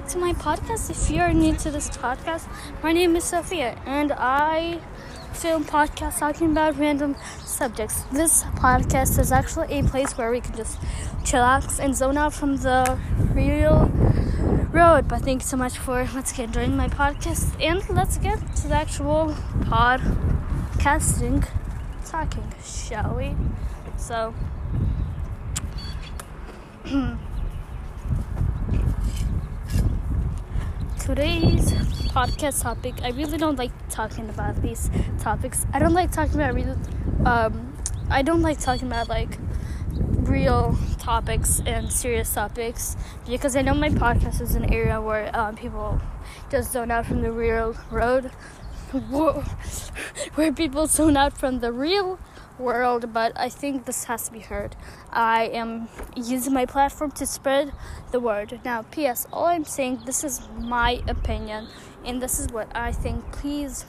back to my podcast. If you're new to this podcast, my name is Sophia, and I film podcasts talking about random subjects. This podcast is actually a place where we can just chillax and zone out from the real road. But thank you so much for let's get joining my podcast, and let's get to the actual podcasting talking, shall we? So. today's podcast topic i really don't like talking about these topics. I don't like talking about real um, i don't like talking about like real topics and serious topics because i know my podcast is an area where um, people just zone out from the real road. Where people zone out from the real world, but I think this has to be heard. I am using my platform to spread the word. Now, P.S. All I'm saying, this is my opinion, and this is what I think. Please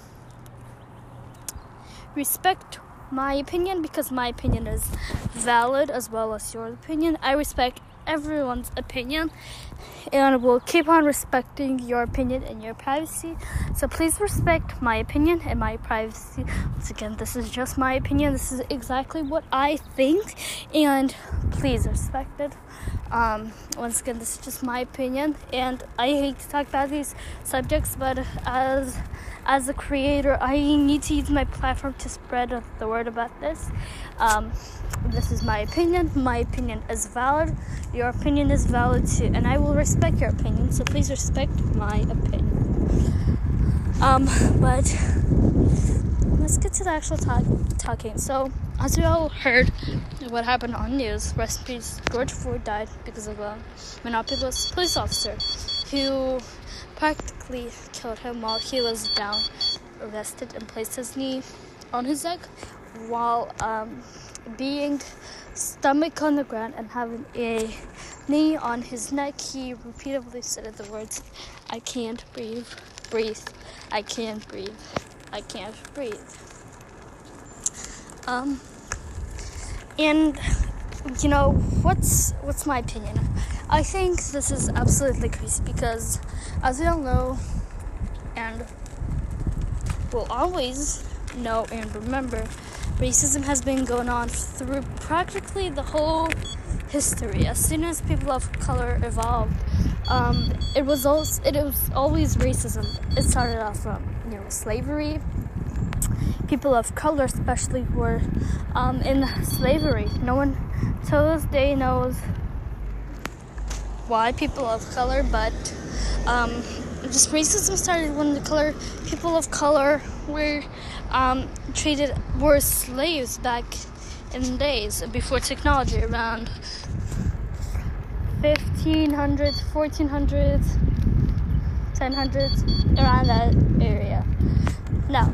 respect my opinion because my opinion is valid as well as your opinion. I respect everyone's opinion and we'll keep on respecting your opinion and your privacy. So please respect my opinion and my privacy. Once again, this is just my opinion. This is exactly what I think, and please respect it. Um, once again, this is just my opinion, and I hate to talk about these subjects, but as as a creator, I need to use my platform to spread the word about this. Um, this is my opinion. My opinion is valid. Your opinion is valid too, and I will respect your opinion. So please respect my opinion. Um, but let's get to the actual talk- talking. So, as you all heard, what happened on news, peace, George Floyd died because of a Minneapolis police officer who practically killed him while he was down, arrested, and placed his knee on his neck while um, being stomach on the ground and having a knee on his neck. He repeatedly said the words, I can't breathe, breathe, I can't breathe, I can't breathe. Um, and you know what's what's my opinion? I think this is absolutely crazy because, as we all know, and will always know and remember, racism has been going on through practically the whole history. As soon as people of color evolved, um, it was also, it was always racism. It started off from slavery. People of color, especially, were um, in slavery. No one till this day knows why people of color, but um, just racism started when the color people of color were um, treated were slaves back in days before technology around 1500s 1400s 1000s around that area now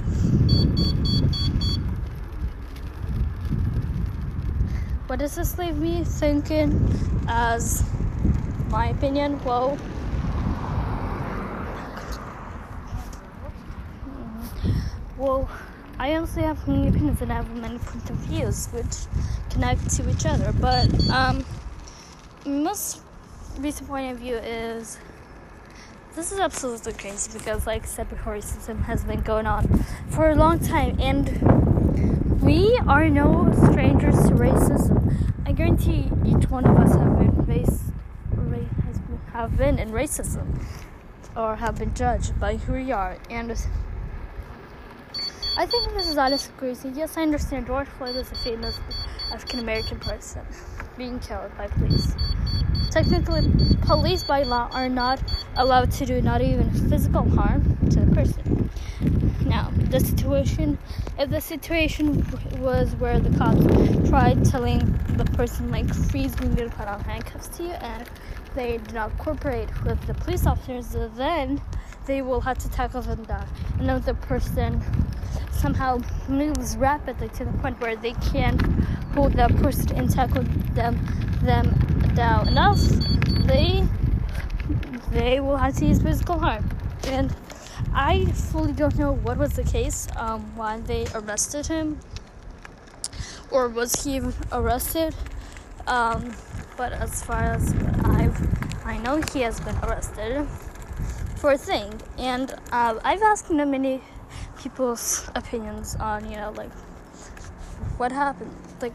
what does this leave me thinking as my opinion well well, I honestly have many opinions and I have many points of views which connect to each other. But um, most recent point of view is this is absolutely crazy because, like racism has been going on for a long time, and we are no strangers to racism. I guarantee each one of us have been race, has been, have been in racism or have been judged by who we are, and I think this is honestly crazy. Yes, I understand George Floyd was a famous African American person being killed by police. Technically, police by law are not allowed to do not even physical harm to the person. Now, the situation, if the situation was where the cops tried telling the person, like, freeze, we need to put on handcuffs to you, and they did not cooperate with the police officers, then they will have to tackle them down. And if the person somehow moves rapidly to the point where they can't hold that person and tackle them them down enough, they they will have to use physical harm. And I fully don't know what was the case, um, why they arrested him, or was he arrested. Um, but as far as I've, I know he has been arrested for a thing, and uh, I've asked many people's opinions on, you know, like what happened. Like,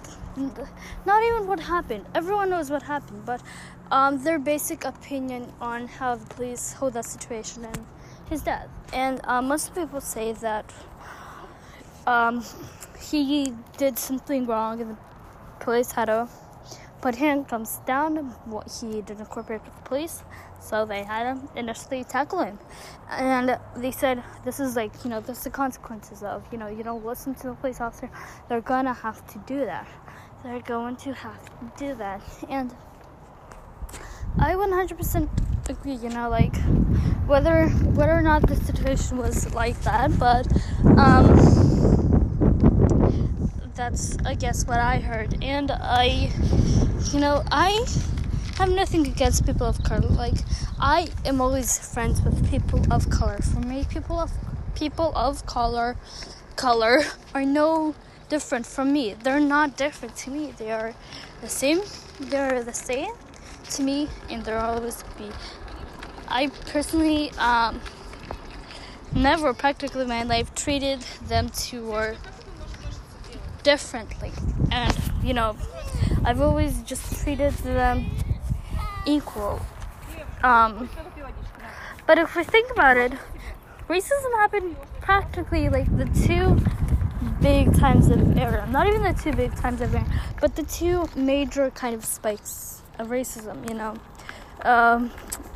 not even what happened. Everyone knows what happened, but um, their basic opinion on how the police hold that situation and his death. And uh, most people say that um, he did something wrong and the police had to put handcuffs down. What he didn't cooperate with the police, so they had to initially tackle him. And they said, "This is like you know, this is the consequences of you know, you don't listen to the police officer. They're gonna have to do that. They're going to have to do that." And I 100% agree. You know, like whether whether or not the situation was like that, but um that's I guess what I heard, and I, you know, I have nothing against people of color. Like I am always friends with people of color. For me, people of people of color, color are no different from me. They're not different to me. They are the same. They're the same to me, and they'll always be. I personally um, never practically in my life treated them to or differently. And, you know, I've always just treated them equal. Um, but if we think about it, racism happened practically like the two big times of era. Not even the two big times of era, but the two major kind of spikes of racism, you know. Um,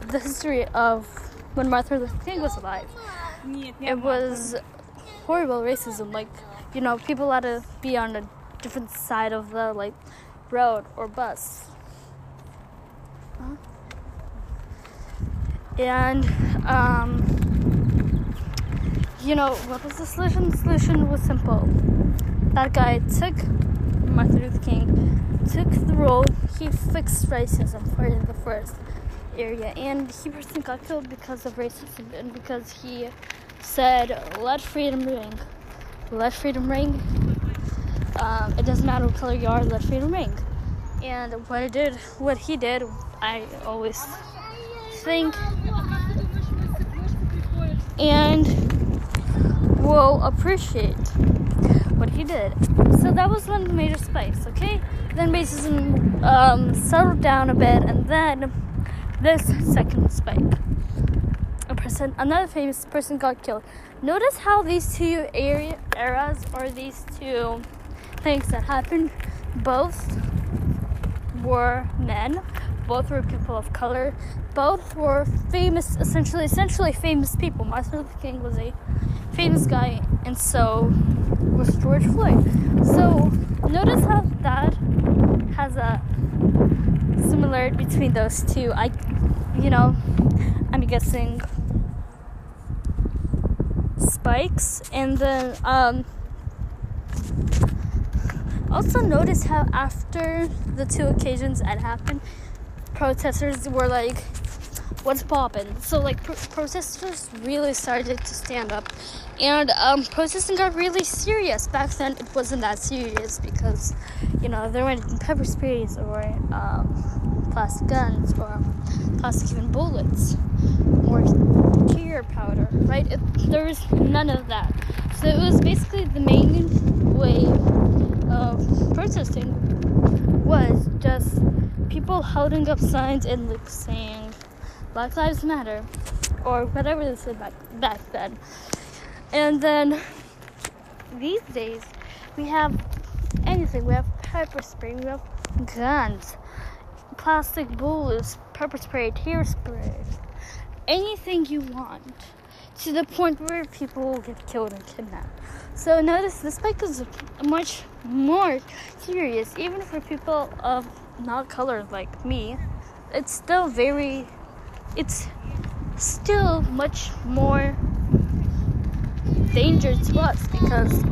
the history of when Martin Luther King was alive. It was horrible racism, like you know, people had to be on a different side of the like road or bus. And um, you know, what was the solution? The solution was simple. That guy took Martin Luther King, took the role, he fixed racism for the first area, and he personally got killed because of racism and because he said, "Let freedom ring." let freedom ring. Um, it doesn't matter what color you are, let freedom ring. And what I did, what he did, I always think and will appreciate what he did. So that was one of the major spikes, okay? Then racism um, settled down a bit, and then this second spike. A person, another famous person got killed. Notice how these two area, eras or these two things that happened both were men, both were people of color, both were famous, essentially, essentially famous people. Martin Luther King was a famous guy, and so was George Floyd. So notice how that has a similarity between those two. I, you know, I'm guessing spikes and then um, also notice how after the two occasions that happened protesters were like what's poppin'? So like pro- protesters really started to stand up, and um, protesting got really serious. Back then, it wasn't that serious because, you know, there weren't pepper sprays or um, plastic guns or plastic even bullets or tear powder, right? It, there was none of that. So it was basically the main way of protesting was just people holding up signs and like saying Black Lives Matter, or whatever they said back, back then. And then these days, we have anything. We have pepper spray, we have guns, plastic bullets, pepper spray, tear spray, anything you want. To the point where people will get killed and kidnapped. So notice this bike is much more serious, even for people of not color like me. It's still very it's still much more danger to us because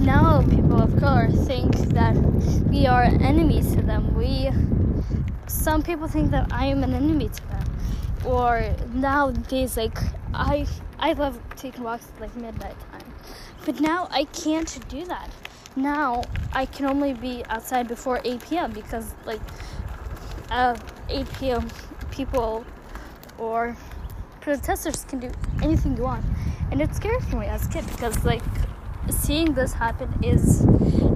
now people of color think that we are enemies to them. We some people think that I am an enemy to them. Or nowadays like I I love taking walks at like midnight time. But now I can't do that. Now I can only be outside before 8 p.m. because like uh, 8 p.m people or protesters can do anything you want, and it's scary for me as a kid because like seeing this happen is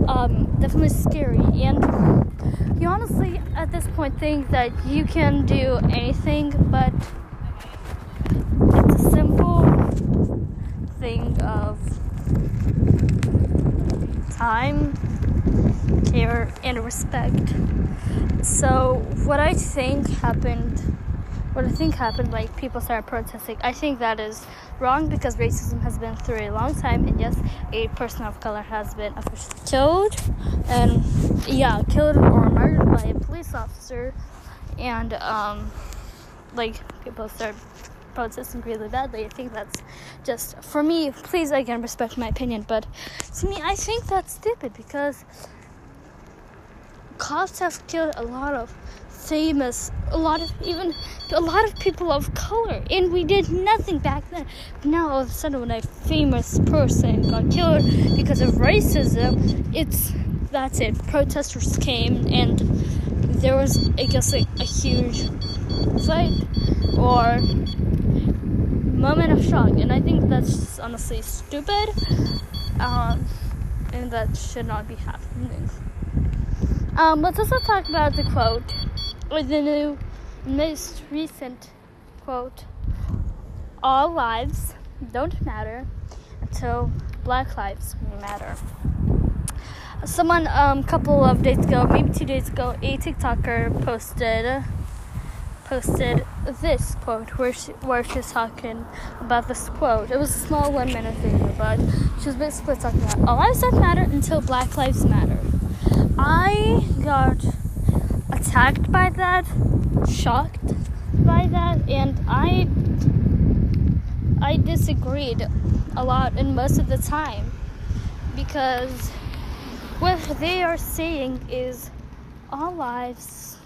um, definitely scary and you honestly at this point think that you can do anything but it's a simple thing of time care and respect. So what i think happened what I think happened, like people started protesting. I think that is wrong because racism has been through a long time, and yes, a person of color has been officially killed, and yeah, killed or murdered by a police officer, and um, like people started protesting really badly. I think that's just for me. Please, again, respect my opinion, but to me, I think that's stupid because cops have killed a lot of famous a lot of even a lot of people of color and we did nothing back then. Now all of a sudden when a famous person got killed because of racism it's that's it. Protesters came and there was i guess like a huge fight or moment of shock and i think that's honestly stupid um, and that should not be happening. Um, let's also talk about the quote or the new most recent quote all lives don't matter until black lives matter. Someone a um, couple of days ago maybe two days ago a tiktoker posted posted this quote where she where she's talking about this quote. It was a small one minute video but she was basically talking about all lives don't matter until black lives matter. I got attacked by that, shocked? By that, and I I disagreed a lot and most of the time because what they are saying is all lives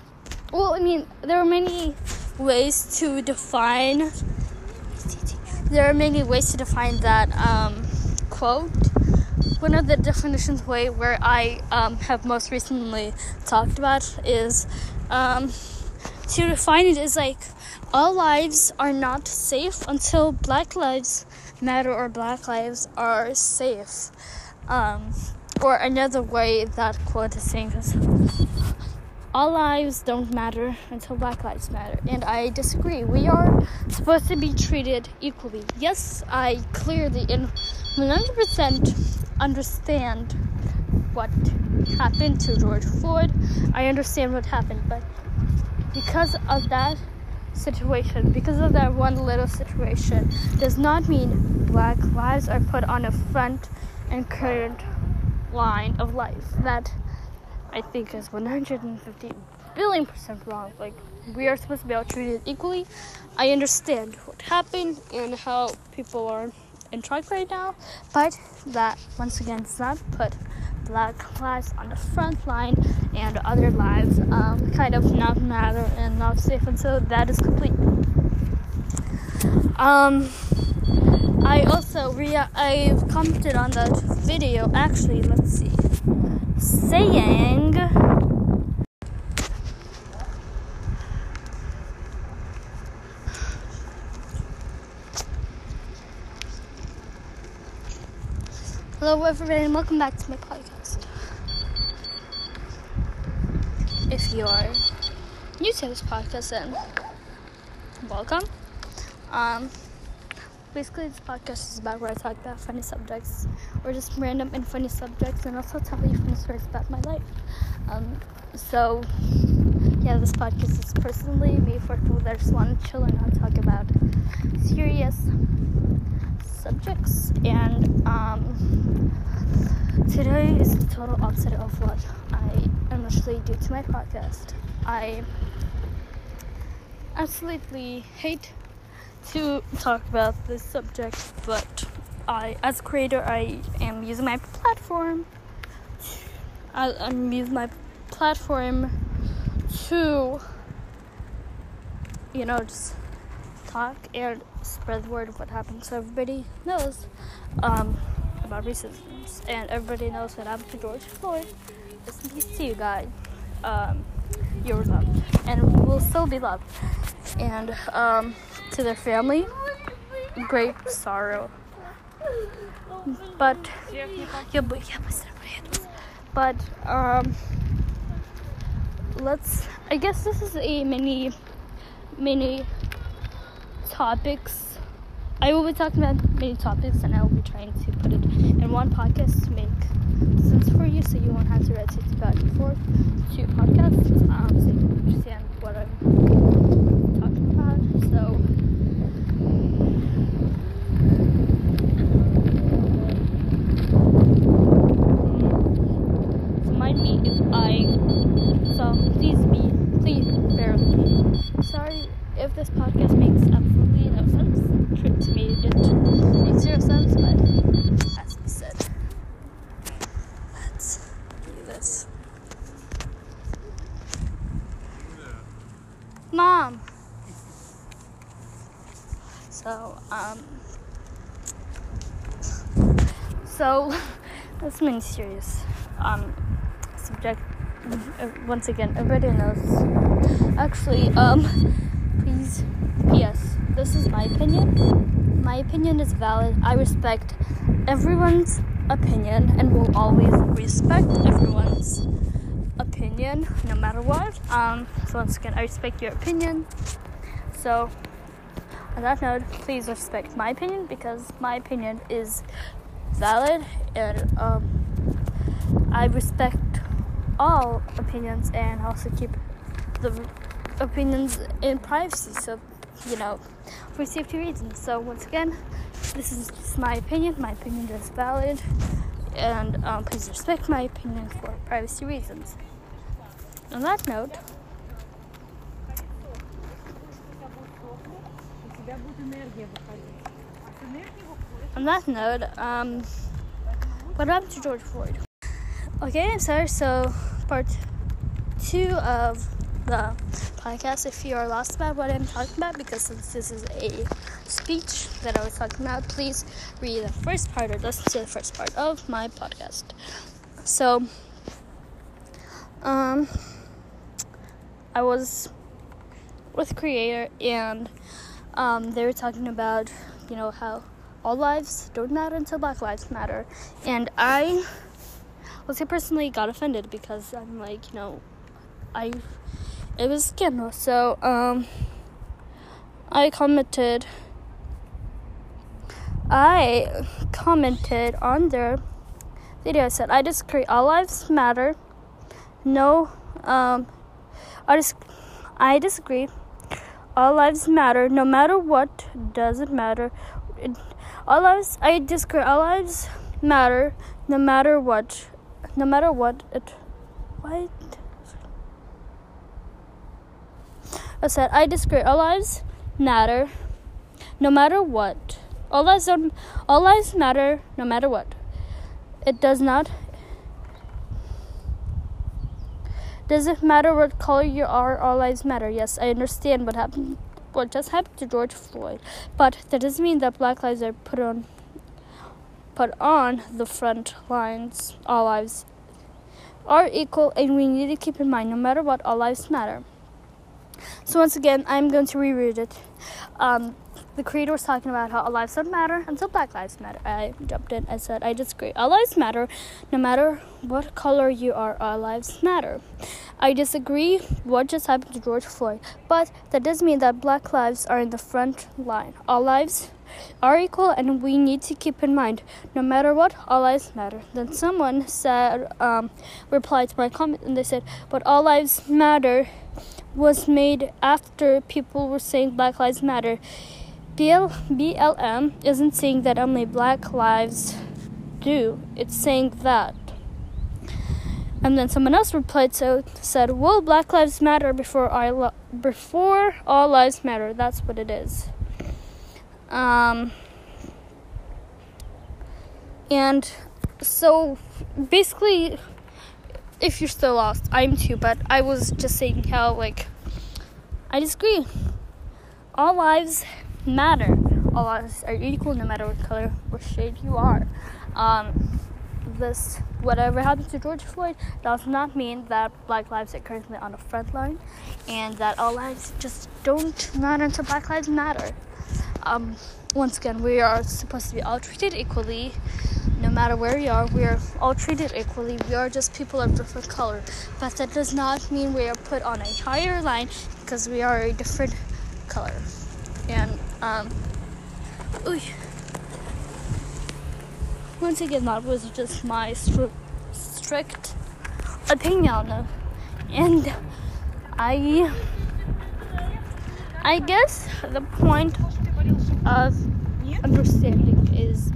well i mean there are many ways to define there are many ways to define that um, quote one of the definitions way where I um, have most recently talked about is um, to define it is like all lives are not safe until Black Lives Matter or Black Lives are safe. Um, or another way that quote is saying is all lives don't matter until Black Lives Matter. And I disagree. We are supposed to be treated equally. Yes, I clearly in 100% understand what happened to George Floyd. I understand what happened, but because of that situation, because of that one little situation, does not mean black lives are put on a front and current line of life. That I think is 150 billion percent wrong. Like, we are supposed to be all treated equally. I understand what happened and how people are in truck right now, but that once again does not put black lives on the front line and other lives um, kind of not matter and not safe so that is complete. Um, I also rea- I've commented on that video actually let's see saying Hello, everybody, and welcome back to my podcast. If you are new to this podcast, then welcome. Um, basically, this podcast is about where I talk about funny subjects or just random and funny subjects, and also tell you funny stories about my life. Um, so, yeah, this podcast is personally made for people that just want to chill and not talk about serious subjects and um, today is the total opposite of what I initially do to my podcast. I absolutely hate to talk about this subject, but I, as creator, I am using my platform. I, I'm using my platform to, you know, just talk and spread the word of what happened so everybody knows um, about racism and everybody knows what happened to George Floyd. In peace to you guys. Um, you're loved and will still be loved. and um, to their family, great sorrow. But yeah, but yeah, but um, let's. I guess this is a mini, mini topics. I will be talking about many topics, and I will be trying to put it in one podcast to make sense for you, so you won't have to read it back and forth to podcasts, um, so you can understand what I'm talking about. So. Mind me if I so please be please bear with me. Sorry if this podcast makes no sense. To me it makes zero sense, but as I said. Let's do this. Mom. So, um so that's mini serious um subject uh, once again everybody knows actually um please ps this is my opinion. My opinion is valid. I respect everyone's opinion and will always respect everyone's opinion no matter what. Um so once again i respect your opinion. So on that note please respect my opinion because my opinion is valid and um, I respect all opinions and also keep the opinions in privacy. So you know for safety reasons so once again this is just my opinion my opinion is valid and um, please respect my opinion for privacy reasons on that note on that note, um, what happened to George Floyd? Okay, I'm sorry. So, part two of the podcast. If you are lost about what I'm talking about, because since this is a speech that I was talking about, please read the first part or listen to the first part of my podcast. So, um, I was with Creator and um, they were talking about, you know, how all lives don't matter until Black Lives Matter. And I, well, I personally got offended because I'm like, you know, I, it was scandal. So, um, I commented, I commented on their video. I said, I disagree. All lives matter. No, um, I just, I disagree. All lives matter, no matter what. Doesn't matter. It, all lives, I disagree. All lives matter, no matter what. No matter what it. What? I said I disagree. All lives matter, no matter what. All lives don't. All lives matter, no matter what. It does not. Does it matter what color you are? All lives matter. Yes, I understand what happened what just happened to George Floyd, but that doesn't mean that black lives are put on put on the front lines. All lives are equal and we need to keep in mind no matter what all lives matter. So once again I'm going to reread it. Um, the creator was talking about how all lives don't matter until black lives matter. I jumped in and said I disagree. All lives matter no matter what color you are, all lives matter. I disagree what just happened to George Floyd, but that doesn't mean that black lives are in the front line. All lives are equal and we need to keep in mind no matter what all lives matter then someone said um, replied to my comment and they said but all lives matter was made after people were saying black lives matter BL, blm isn't saying that only black lives do it's saying that and then someone else replied, so said, "Will Black Lives Matter before I lo- before all lives matter?" That's what it is. Um, and so basically, if you're still lost, I'm too. But I was just saying how like I disagree. All lives matter. All lives are equal, no matter what color or shade you are. Um, this whatever happened to George Floyd does not mean that Black lives are currently on the front line, and that all lives just don't matter until Black lives matter. Um, once again, we are supposed to be all treated equally. No matter where we are, we are all treated equally. We are just people of different color, but that does not mean we are put on a higher line because we are a different color. And um, ooh. once again, that was just my stri- strict opinion, and I, I guess the point of understanding is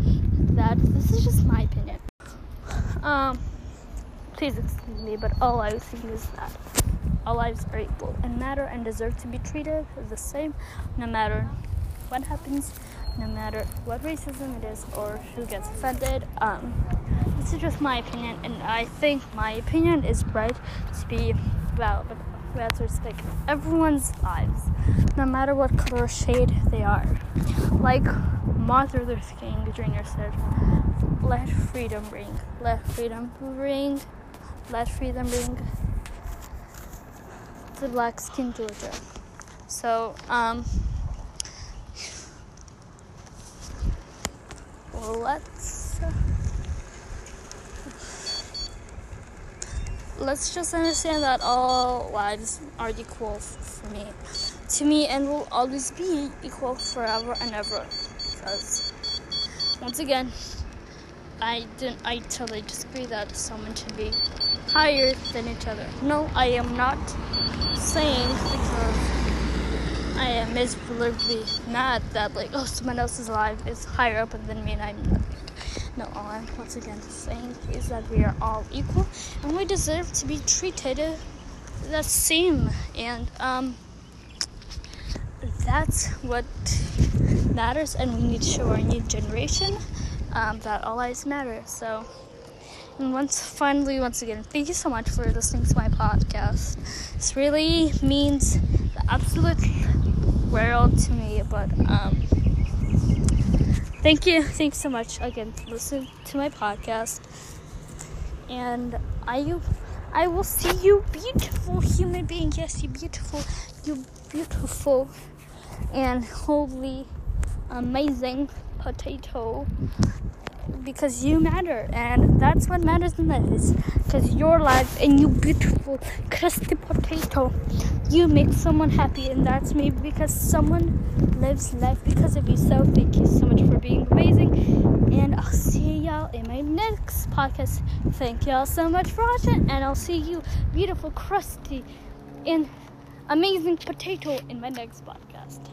that this is just my opinion. Um, please excuse me, but all I was thinking is that all lives are equal and matter and deserve to be treated the same no matter what happens, no matter what racism it is or who gets offended. Um, this is just my opinion, and I think my opinion is right to be valid. We have to everyone's lives, no matter what color shade they are. Like Martin Luther King Jr. said, let freedom ring, let freedom ring, let freedom ring to black skin Georgia. So, um, let's let's just understand that all lives are equal for me, to me, and will always be equal forever and ever. Because once again, I didn't. I totally disagree that someone should be higher than each other. No, I am not saying because I am miserably mad that like oh someone else's life is higher up than me and I'm. No, all I'm once again saying is that we are all equal and we deserve to be treated the same and um that's what matters and we need to show our new generation um, that all lives matter. So and once finally, once again, thank you so much for listening to my podcast. This really means the absolute world to me. But um, thank you, thanks so much again. Listen to my podcast, and I, I will see you, beautiful human being. Yes, you beautiful, you beautiful, and holy, amazing potato because you matter and that's what matters in life is because your life and you beautiful crusty potato. You make someone happy and that's maybe because someone lives life because of you. So thank you so much for being amazing and i'll see y'all in my next podcast. Thank y'all so much for watching and i'll see you beautiful crusty and amazing potato in my next podcast